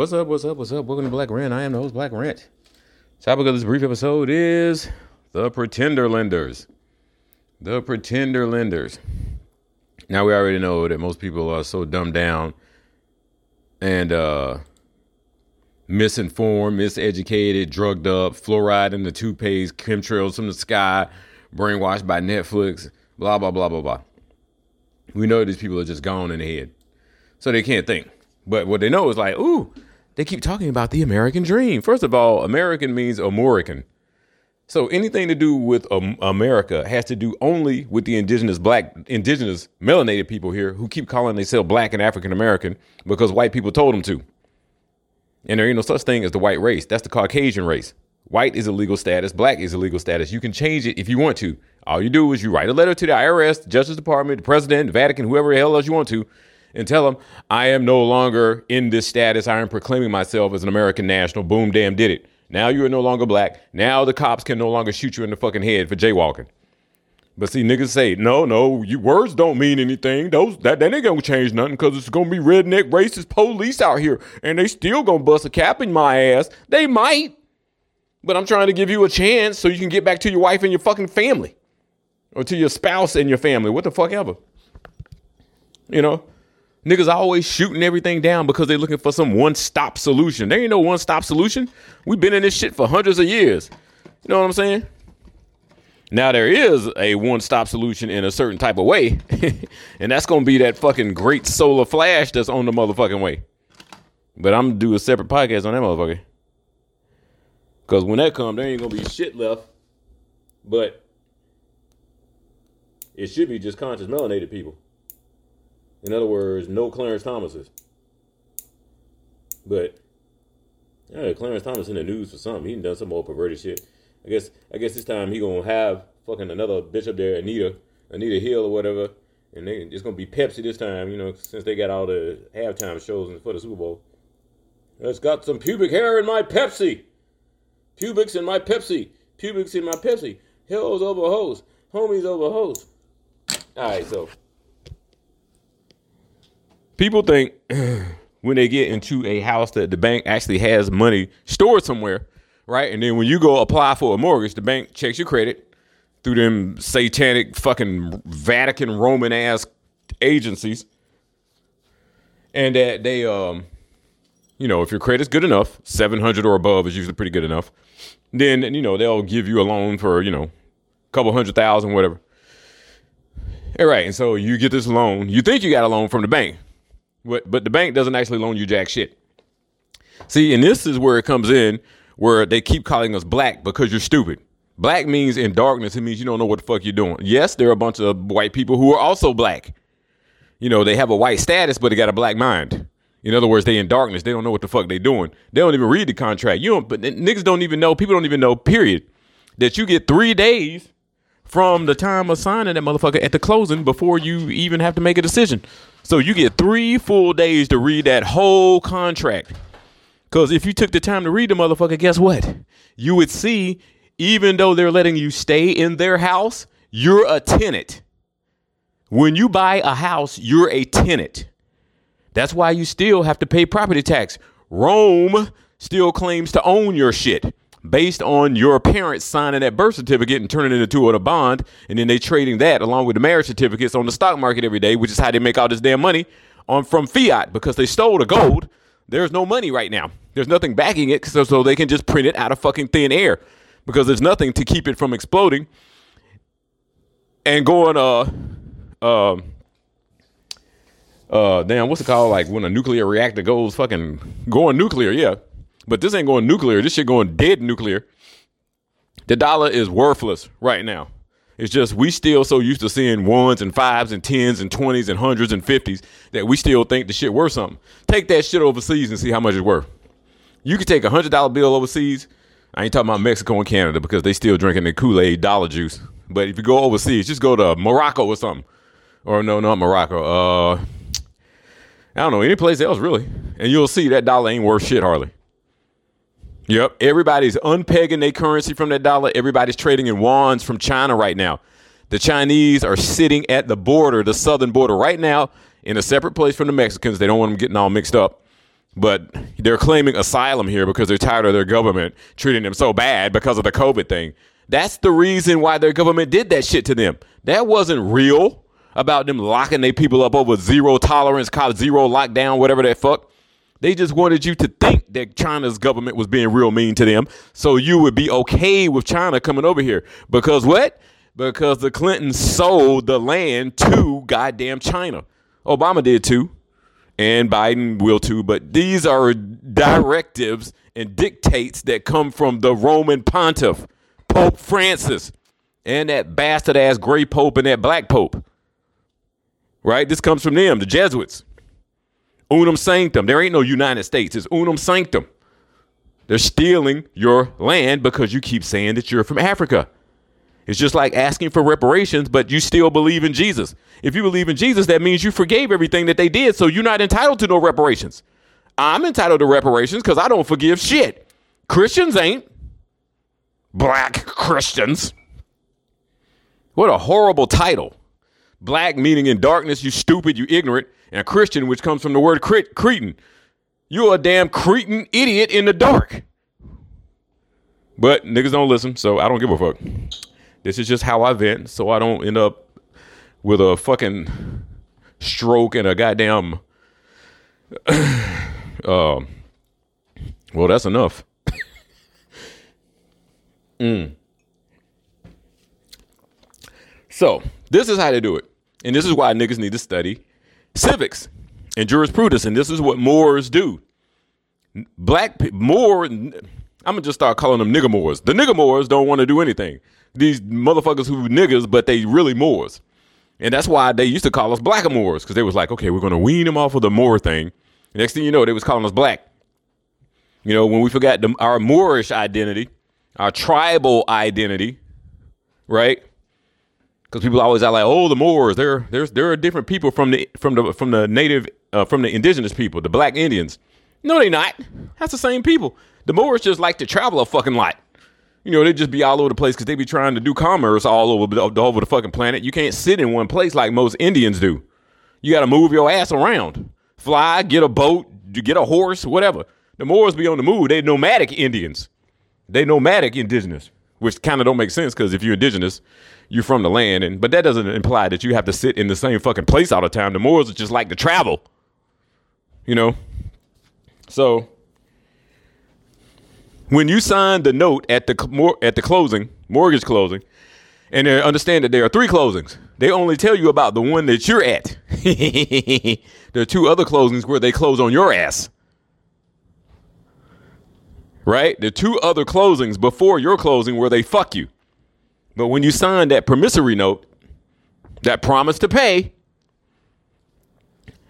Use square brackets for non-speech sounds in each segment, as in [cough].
What's up? What's up? What's up? Welcome to Black Rent. I am the host, Black Rent. Topic of this brief episode is the pretender lenders. The pretender lenders. Now we already know that most people are so dumbed down and uh, misinformed, miseducated, drugged up, fluoride in the toothpaste, chemtrails from the sky, brainwashed by Netflix, blah blah blah blah blah. We know these people are just gone in the head, so they can't think. But what they know is like, ooh, they keep talking about the American dream. First of all, American means American. So anything to do with um, America has to do only with the indigenous black, indigenous melanated people here who keep calling themselves black and African American because white people told them to. And there ain't no such thing as the white race. That's the Caucasian race. White is a legal status. Black is a legal status. You can change it if you want to. All you do is you write a letter to the IRS, the Justice Department, the President, the Vatican, whoever the hell else you want to, and tell them, I am no longer in this status. I am proclaiming myself as an American national. Boom, damn, did it. Now you are no longer black. Now the cops can no longer shoot you in the fucking head for jaywalking. But see, niggas say, no, no, you words don't mean anything. Those that, that ain't gonna change nothing because it's gonna be redneck racist police out here and they still gonna bust a cap in my ass. They might. But I'm trying to give you a chance so you can get back to your wife and your fucking family. Or to your spouse and your family. What the fuck ever. You know? Niggas always shooting everything down because they're looking for some one stop solution. There ain't no one stop solution. We've been in this shit for hundreds of years. You know what I'm saying? Now there is a one stop solution in a certain type of way, [laughs] and that's gonna be that fucking great solar flash that's on the motherfucking way. But I'm gonna do a separate podcast on that motherfucker. Cause when that comes, there ain't gonna be shit left. But it should be just conscious melanated people. In other words, no Clarence Thomases. But yeah, Clarence Thomas in the news for something. He done some more perverted shit. I guess I guess this time he gonna have fucking another bitch up there, Anita, Anita Hill or whatever, and they, it's gonna be Pepsi this time. You know, since they got all the halftime shows for the Super Bowl. It's got some pubic hair in my Pepsi. Pubics in my Pepsi. Pubics in my Pepsi. Hills over hoes. Homies over hoes. All right, so people think [clears throat] when they get into a house that the bank actually has money stored somewhere, right? And then when you go apply for a mortgage, the bank checks your credit through them satanic fucking Vatican Roman ass agencies. And that they um you know, if your credit's good enough, 700 or above is usually pretty good enough, then you know, they'll give you a loan for, you know, a couple hundred thousand whatever. All right, and so you get this loan. You think you got a loan from the bank. But but the bank doesn't actually loan you jack shit. See, and this is where it comes in, where they keep calling us black because you're stupid. Black means in darkness. It means you don't know what the fuck you're doing. Yes, there are a bunch of white people who are also black. You know, they have a white status, but they got a black mind. In other words, they in darkness. They don't know what the fuck they doing. They don't even read the contract. You don't. But niggas don't even know. People don't even know. Period. That you get three days from the time of signing that motherfucker at the closing before you even have to make a decision. So you get three full days to read that whole contract. Because if you took the time to read the motherfucker, guess what? You would see, even though they're letting you stay in their house, you're a tenant. When you buy a house, you're a tenant. That's why you still have to pay property tax. Rome still claims to own your shit based on your parents signing that birth certificate and turning it into a bond, and then they trading that along with the marriage certificates on the stock market every day, which is how they make all this damn money on from fiat because they stole the gold. There's no money right now. There's nothing backing it, so, so they can just print it out of fucking thin air because there's nothing to keep it from exploding and going uh uh uh damn what's it called like when a nuclear reactor goes fucking going nuclear yeah but this ain't going nuclear. This shit going dead nuclear. The dollar is worthless right now. It's just we still so used to seeing ones and fives and tens and twenties and hundreds and fifties that we still think the shit worth something. Take that shit overseas and see how much it's worth. You could take a hundred dollar bill overseas. I ain't talking about Mexico and Canada because they still drinking the Kool Aid dollar juice. But if you go overseas, just go to Morocco or something, or no, not Morocco. Uh, I don't know any place else really, and you'll see that dollar ain't worth shit hardly. Yep. Everybody's unpegging their currency from that dollar. Everybody's trading in wands from China right now. The Chinese are sitting at the border, the southern border right now, in a separate place from the Mexicans. They don't want them getting all mixed up. but they're claiming asylum here because they're tired of their government treating them so bad because of the COVID thing. That's the reason why their government did that shit to them. That wasn't real about them locking their people up over zero tolerance, zero lockdown, whatever that fuck. They just wanted you to think that China's government was being real mean to them, so you would be okay with China coming over here. Because what? Because the Clintons sold the land to goddamn China. Obama did too, and Biden will too. But these are directives and dictates that come from the Roman pontiff, Pope Francis, and that bastard ass gray pope and that black pope. Right? This comes from them, the Jesuits. Unam Sanctam. There ain't no United States. It's Unam Sanctam. They're stealing your land because you keep saying that you're from Africa. It's just like asking for reparations, but you still believe in Jesus. If you believe in Jesus, that means you forgave everything that they did, so you're not entitled to no reparations. I'm entitled to reparations because I don't forgive shit. Christians ain't. Black Christians. What a horrible title. Black meaning in darkness, you stupid, you ignorant, and Christian, which comes from the word Cret- Cretin. You're a damn cretin idiot in the dark. But niggas don't listen, so I don't give a fuck. This is just how I vent, so I don't end up with a fucking stroke and a goddamn. uh, [coughs] well, that's enough. [coughs] mm. So, this is how they do it. And this is why niggas need to study civics and jurisprudence. And this is what Moors do. Black Moor, I'm gonna just start calling them nigger Moors. The nigger Moors don't want to do anything. These motherfuckers who niggas, but they really Moors. And that's why they used to call us black Moors, because they was like, okay, we're gonna wean them off of the Moor thing. Next thing you know, they was calling us black. You know, when we forgot the, our Moorish identity, our tribal identity, right? Because people always are like, "Oh, the Moors, they're there's there are a different people from the from the from the native uh, from the indigenous people, the Black Indians." No, they're not. That's the same people. The Moors just like to travel a fucking lot. You know, they just be all over the place because they be trying to do commerce all over the, all over the fucking planet. You can't sit in one place like most Indians do. You got to move your ass around, fly, get a boat, get a horse, whatever. The Moors be on the move. They nomadic Indians. They nomadic indigenous, which kind of don't make sense because if you're indigenous, you're from the land, and but that doesn't imply that you have to sit in the same fucking place all the time. The Moors just like to travel, you know. So when you sign the note at the at the closing, mortgage closing, and they understand that there are three closings, they only tell you about the one that you're at. [laughs] there are two other closings where they close on your ass. Right? The two other closings before your closing where they fuck you. But when you sign that promissory note, that promise to pay,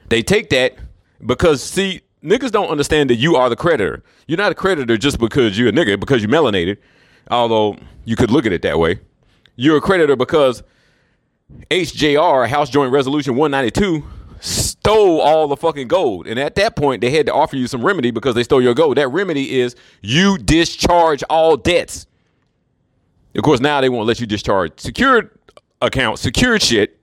they take that because see, niggas don't understand that you are the creditor. You're not a creditor just because you're a nigga, because you're melanated, although you could look at it that way. You're a creditor because HJR, House Joint Resolution 192, stole all the fucking gold. And at that point, they had to offer you some remedy because they stole your gold. That remedy is you discharge all debts. Of course, now they won't let you discharge secured accounts, secured shit,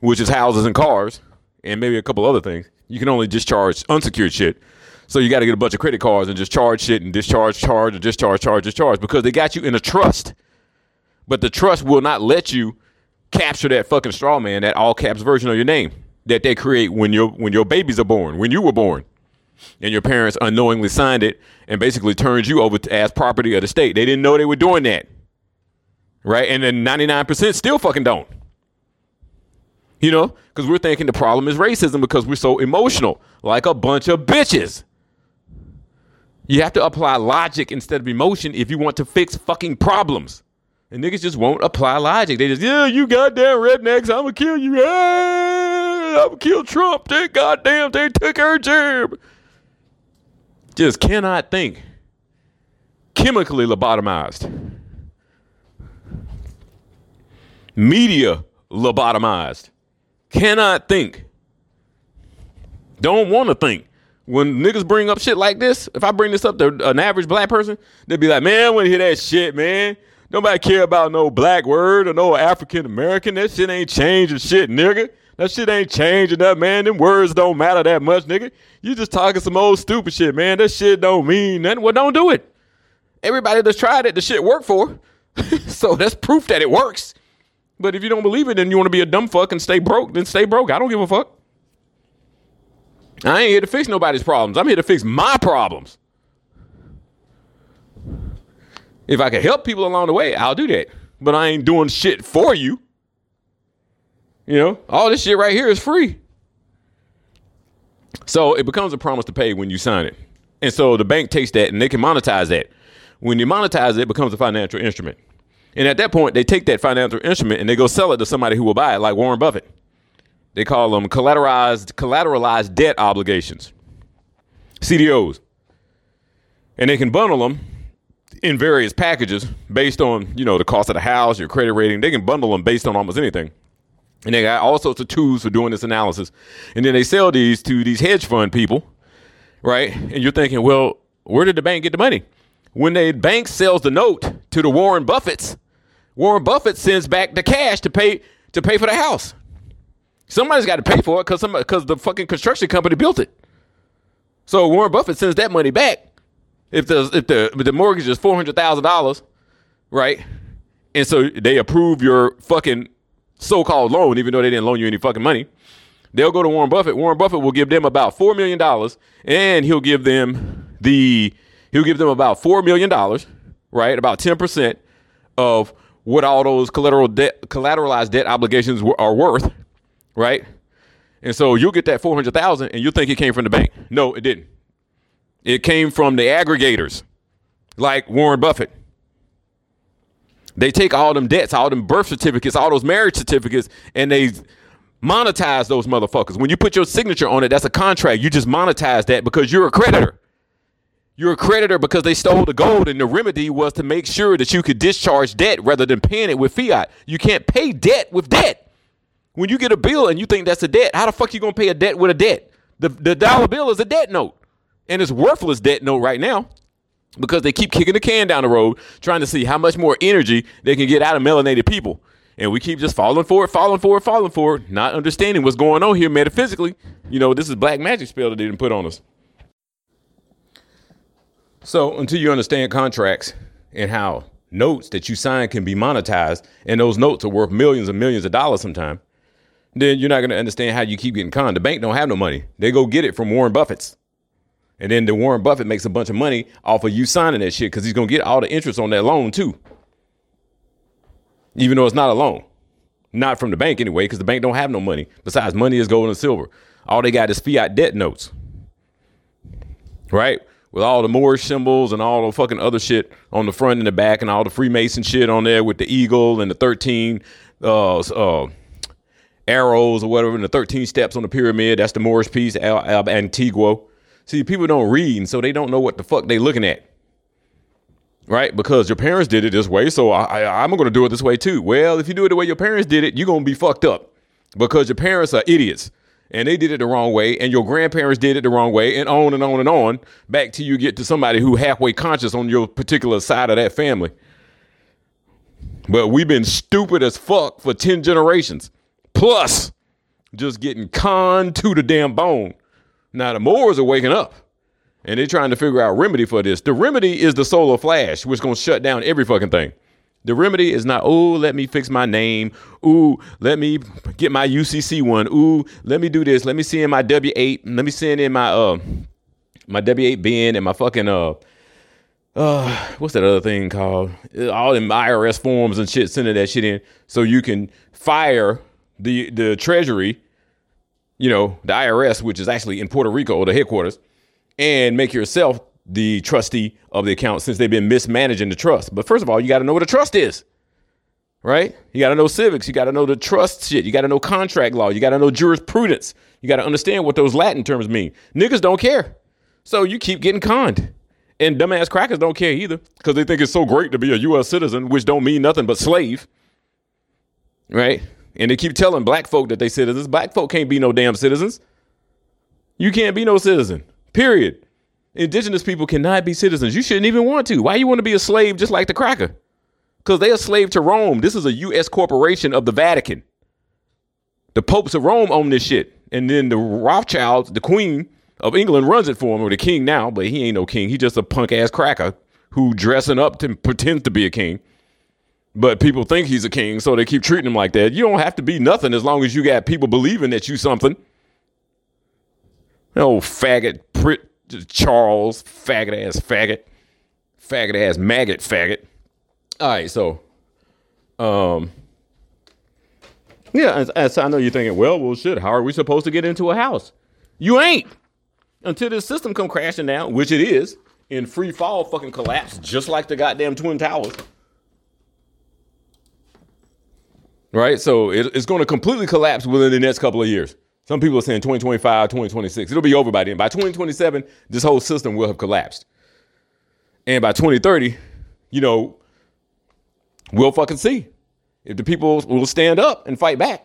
which is houses and cars, and maybe a couple other things. You can only discharge unsecured shit. So you got to get a bunch of credit cards and just charge shit and discharge, charge, and discharge, charge, discharge because they got you in a trust. But the trust will not let you capture that fucking straw man, that all caps version of your name that they create when your when your babies are born, when you were born, and your parents unknowingly signed it and basically turned you over to, as property of the state. They didn't know they were doing that right? And then 99% still fucking don't. You know, because we're thinking the problem is racism because we're so emotional, like a bunch of bitches. You have to apply logic instead of emotion if you want to fix fucking problems. And niggas just won't apply logic. They just, yeah, you goddamn rednecks, I'ma kill you. I'ma kill Trump. They goddamn, they took our job. Just cannot think. Chemically lobotomized media lobotomized, cannot think, don't want to think. When niggas bring up shit like this, if I bring this up to an average black person, they'll be like, man, I want to hear that shit, man. Nobody care about no black word or no African American. That shit ain't changing shit, nigga. That shit ain't changing that, man. Them words don't matter that much, nigga. You just talking some old stupid shit, man. That shit don't mean nothing. Well, don't do it. Everybody that's tried it, the shit worked for. [laughs] so that's proof that it works. But if you don't believe it, then you want to be a dumb fuck and stay broke, then stay broke. I don't give a fuck. I ain't here to fix nobody's problems. I'm here to fix my problems. If I can help people along the way, I'll do that. But I ain't doing shit for you. You know, all this shit right here is free. So it becomes a promise to pay when you sign it. And so the bank takes that and they can monetize that. When you monetize it, it becomes a financial instrument. And at that point, they take that financial instrument and they go sell it to somebody who will buy it, like Warren Buffett. They call them collateralized collateralized debt obligations, CDOs. And they can bundle them in various packages based on, you know, the cost of the house, your credit rating. They can bundle them based on almost anything. And they got all sorts of tools for doing this analysis. And then they sell these to these hedge fund people, right? And you're thinking, well, where did the bank get the money? When the bank sells the note to the Warren Buffetts, Warren Buffett sends back the cash to pay to pay for the house. Somebody's got to pay for it because because the fucking construction company built it. So Warren Buffett sends that money back. If the if the if the mortgage is four hundred thousand dollars, right? And so they approve your fucking so-called loan, even though they didn't loan you any fucking money. They'll go to Warren Buffett. Warren Buffett will give them about four million dollars, and he'll give them the he'll give them about four million dollars, right? About ten percent of what all those collateral debt collateralized debt obligations are worth, right? And so you'll get that four hundred thousand, and you'll think it came from the bank. No, it didn't. It came from the aggregators, like Warren Buffett. They take all them debts, all them birth certificates, all those marriage certificates, and they monetize those motherfuckers. When you put your signature on it, that's a contract. You just monetize that because you're a creditor. You're a creditor because they stole the gold, and the remedy was to make sure that you could discharge debt rather than paying it with fiat. You can't pay debt with debt. When you get a bill and you think that's a debt, how the fuck you gonna pay a debt with a debt? The the dollar bill is a debt note, and it's worthless debt note right now because they keep kicking the can down the road, trying to see how much more energy they can get out of melanated people. And we keep just falling for it, falling for it, falling for it, not understanding what's going on here metaphysically. You know, this is black magic spell that they didn't put on us. So until you understand contracts and how notes that you sign can be monetized, and those notes are worth millions and millions of dollars sometime, then you're not going to understand how you keep getting conned. The bank don't have no money. They go get it from Warren Buffett's. And then the Warren Buffett makes a bunch of money off of you signing that shit because he's gonna get all the interest on that loan too. Even though it's not a loan. Not from the bank anyway, because the bank don't have no money. Besides, money is gold and silver. All they got is fiat debt notes. Right? With all the Moorish symbols and all the fucking other shit on the front and the back and all the Freemason shit on there with the eagle and the 13 uh, uh, arrows or whatever and the 13 steps on the pyramid. That's the Moorish piece, Al, Al Antiguo. See, people don't read, and so they don't know what the fuck they looking at. Right? Because your parents did it this way, so I, I, I'm going to do it this way too. Well, if you do it the way your parents did it, you're going to be fucked up because your parents are idiots and they did it the wrong way, and your grandparents did it the wrong way, and on and on and on, back till you get to somebody who halfway conscious on your particular side of that family. But we've been stupid as fuck for 10 generations. Plus, just getting conned to the damn bone. Now the Moors are waking up and they're trying to figure out remedy for this. The remedy is the solar flash, which is gonna shut down every fucking thing. The remedy is not, oh, let me fix my name. Ooh, let me get my UCC one. Ooh, let me do this. Let me send in my W eight. Let me send in my uh my W eight bin and my fucking uh uh what's that other thing called? All them IRS forms and shit, sending that shit in so you can fire the the treasury you know, the IRS, which is actually in Puerto Rico, or the headquarters, and make yourself the trustee of the account since they've been mismanaging the trust. But first of all, you got to know what a trust is, right? You got to know civics. You got to know the trust shit. You got to know contract law. You got to know jurisprudence. You got to understand what those Latin terms mean. Niggas don't care. So you keep getting conned. And dumbass crackers don't care either because they think it's so great to be a U.S. citizen, which don't mean nothing but slave, right? And they keep telling black folk that they citizens. Black folk can't be no damn citizens. You can't be no citizen. Period. Indigenous people cannot be citizens. You shouldn't even want to. Why you want to be a slave just like the cracker? Because they are slave to Rome. This is a U.S. corporation of the Vatican. The popes of Rome own this shit, and then the Rothschilds, the Queen of England, runs it for him, or the King now, but he ain't no king. He just a punk ass cracker who dressing up to pretend to be a king. But people think he's a king, so they keep treating him like that. You don't have to be nothing as long as you got people believing that you something. Oh, faggot, Prit, Charles, faggot ass faggot, faggot ass maggot faggot. All right, so, um, yeah, as, as I know you're thinking, well, well, shit, how are we supposed to get into a house? You ain't until this system come crashing down, which it is in free fall, fucking collapse, just like the goddamn twin towers. Right, so it, it's going to completely collapse within the next couple of years. Some people are saying 2025, 2026. It'll be over by then. By 2027, this whole system will have collapsed. And by 2030, you know, we'll fucking see if the people will stand up and fight back.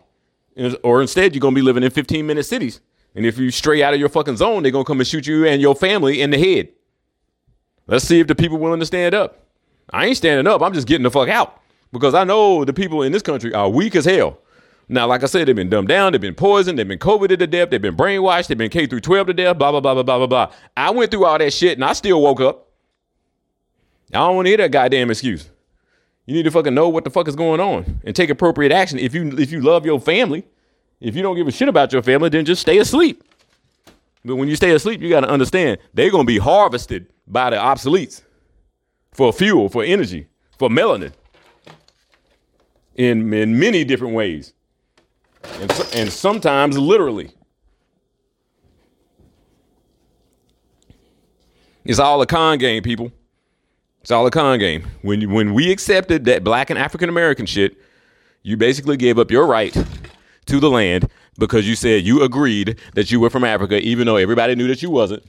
Or instead, you're going to be living in 15 minute cities. And if you stray out of your fucking zone, they're going to come and shoot you and your family in the head. Let's see if the people willing to stand up. I ain't standing up. I'm just getting the fuck out because I know the people in this country are weak as hell. Now, like I said, they've been dumbed down, they've been poisoned, they've been COVID to death, they've been brainwashed, they've been K through 12 to death, blah, blah, blah, blah, blah, blah, blah. I went through all that shit and I still woke up. I don't want to hear that goddamn excuse. You need to fucking know what the fuck is going on and take appropriate action. If you if you love your family, if you don't give a shit about your family, then just stay asleep. But when you stay asleep, you got to understand they're gonna be harvested by the obsoletes for fuel, for energy, for melanin in, in many different ways and, and sometimes literally. It's all a con game, people. It's all a con game. When when we accepted that black and African American shit, you basically gave up your right to the land because you said you agreed that you were from Africa, even though everybody knew that you wasn't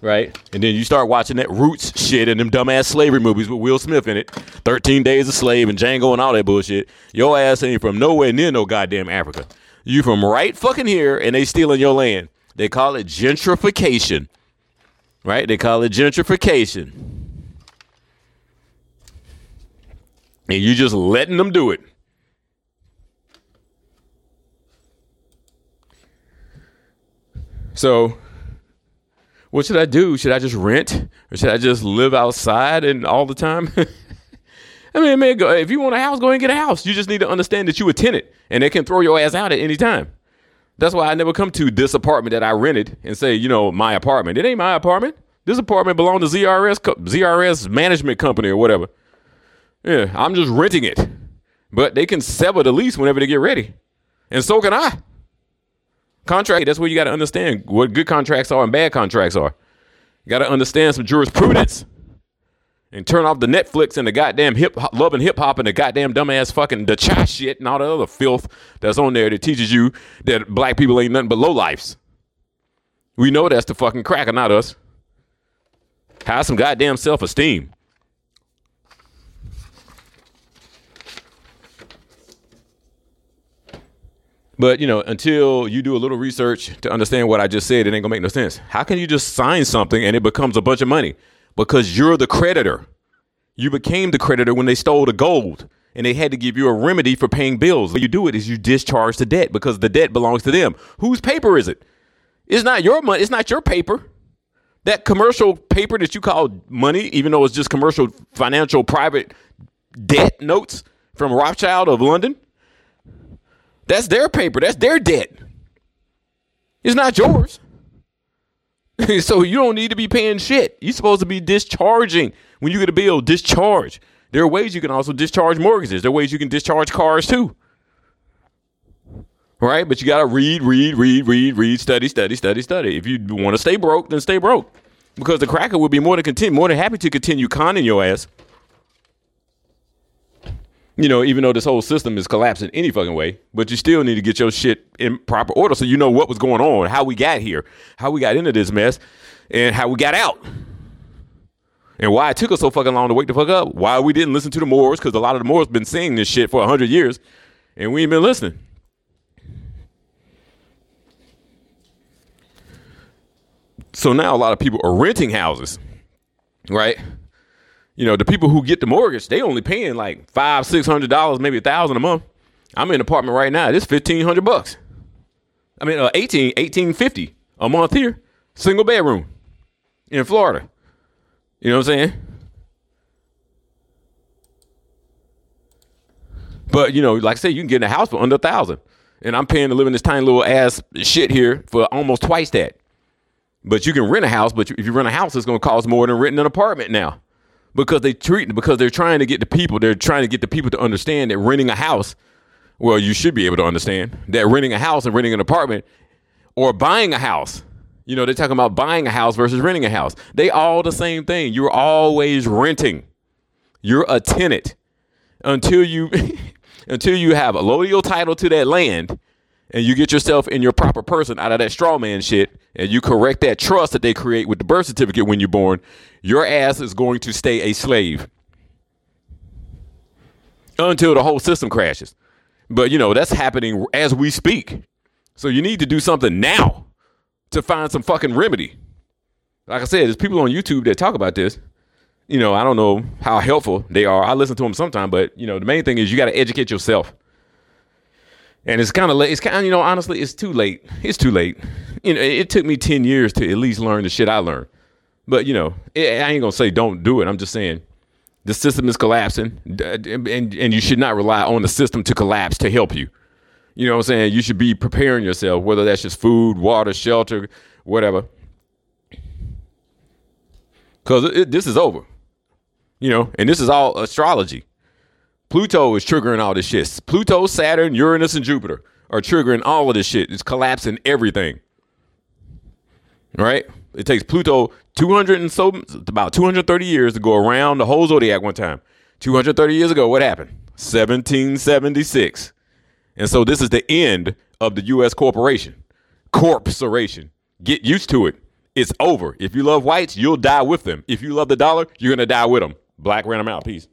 right? And then you start watching that Roots shit and them dumbass slavery movies with Will Smith in it, 13 Days a Slave and Django and all that bullshit. Your ass ain't from nowhere near no goddamn Africa. You from right fucking here and they stealing your land. They call it gentrification, right? They call it gentrification. And you just letting them do it. So what should I do? Should I just rent or should I just live outside and all the time? [laughs] I mean, man, go, if you want a house, go and get a house. You just need to understand that you a tenant and they can throw your ass out at any time. That's why I never come to this apartment that I rented and say, you know, my apartment. It ain't my apartment. This apartment belongs to ZRS ZRS management company or whatever. Yeah, I'm just renting it. But they can sever the lease whenever they get ready. And so can I. Contract, that's where you got to understand what good contracts are and bad contracts are. You got to understand some jurisprudence and turn off the Netflix and the goddamn hip love and hip hop and the goddamn dumbass fucking the cha shit and all the other filth that's on there that teaches you that black people ain't nothing but low lifes. We know that's the fucking cracker, not us. Have some goddamn self esteem. But you know, until you do a little research to understand what I just said, it ain't gonna make no sense. How can you just sign something and it becomes a bunch of money? Because you're the creditor. You became the creditor when they stole the gold and they had to give you a remedy for paying bills. What you do it is you discharge the debt because the debt belongs to them. Whose paper is it? It's not your money, it's not your paper. That commercial paper that you call money, even though it's just commercial financial private debt notes from Rothschild of London, that's their paper. That's their debt. It's not yours. [laughs] so you don't need to be paying shit. You're supposed to be discharging when you get a bill. Discharge. There are ways you can also discharge mortgages. There are ways you can discharge cars too. Right? But you got to read, read, read, read, read, study, study, study, study. If you want to stay broke, then stay broke. Because the cracker would be more than continue, more than happy to continue conning your ass you know, even though this whole system is collapsing any fucking way, but you still need to get your shit in proper order so you know what was going on, how we got here, how we got into this mess, and how we got out. And why it took us so fucking long to wake the fuck up. Why we didn't listen to the Moors, because a lot of the Moors been saying this shit for hundred years, and we ain't been listening. So now a lot of people are renting houses, right? You know, the people who get the mortgage, they only paying like five, six hundred dollars, maybe a thousand a month. I'm in an apartment right now. It's fifteen hundred bucks. I mean, uh, 18, 1850 a month here, single bedroom in Florida. You know what I'm saying? But you know, like I said, you can get in a house for under a thousand, and I'm paying to live in this tiny little ass shit here for almost twice that. But you can rent a house, but if you rent a house, it's going to cost more than renting an apartment now, because they treat because they're trying to get the people. They're trying to get the people to understand that renting a house. Well, you should be able to understand that renting a house and renting an apartment, or buying a house. You know, they're talking about buying a house versus renting a house. They all the same thing. You're always renting. You're a tenant until you [laughs] until you have allodial title to that land and you get yourself in your proper person out of that straw man shit and you correct that trust that they create with the birth certificate when you're born, your ass is going to stay a slave until the whole system crashes. But you know, that's happening as we speak. So you need to do something now to find some fucking remedy. Like I said, there's people on YouTube that talk about this you know, I don't know how helpful they are. I listen to them sometimes, but you know, the main thing is you got to educate yourself. And it's kind of late. It's kind you know, honestly, it's too late. It's too late. You know, it, took me 10 years to at least learn the shit I learned. But, you know, it, I ain't to say don't do it. I'm just saying the system is collapsing and, and you should not rely on the system to collapse to help you. You know what I'm saying? You should be preparing yourself, whether that's just food, water, shelter, whatever. Because this is over. You know, and this is all astrology. Pluto is triggering all this shit. Pluto, Saturn, Uranus, and Jupiter are triggering all of this shit. It's collapsing everything. Right? It takes Pluto 200 and so about 230 years to go around the whole zodiac one time. 230 years ago, what happened? 1776. And so this is the end of the U.S. corporation. Corporation. Get used to it. It's over. If you love whites, you'll die with them. If you love the dollar, you're going to die with them. Black ran them out. Peace.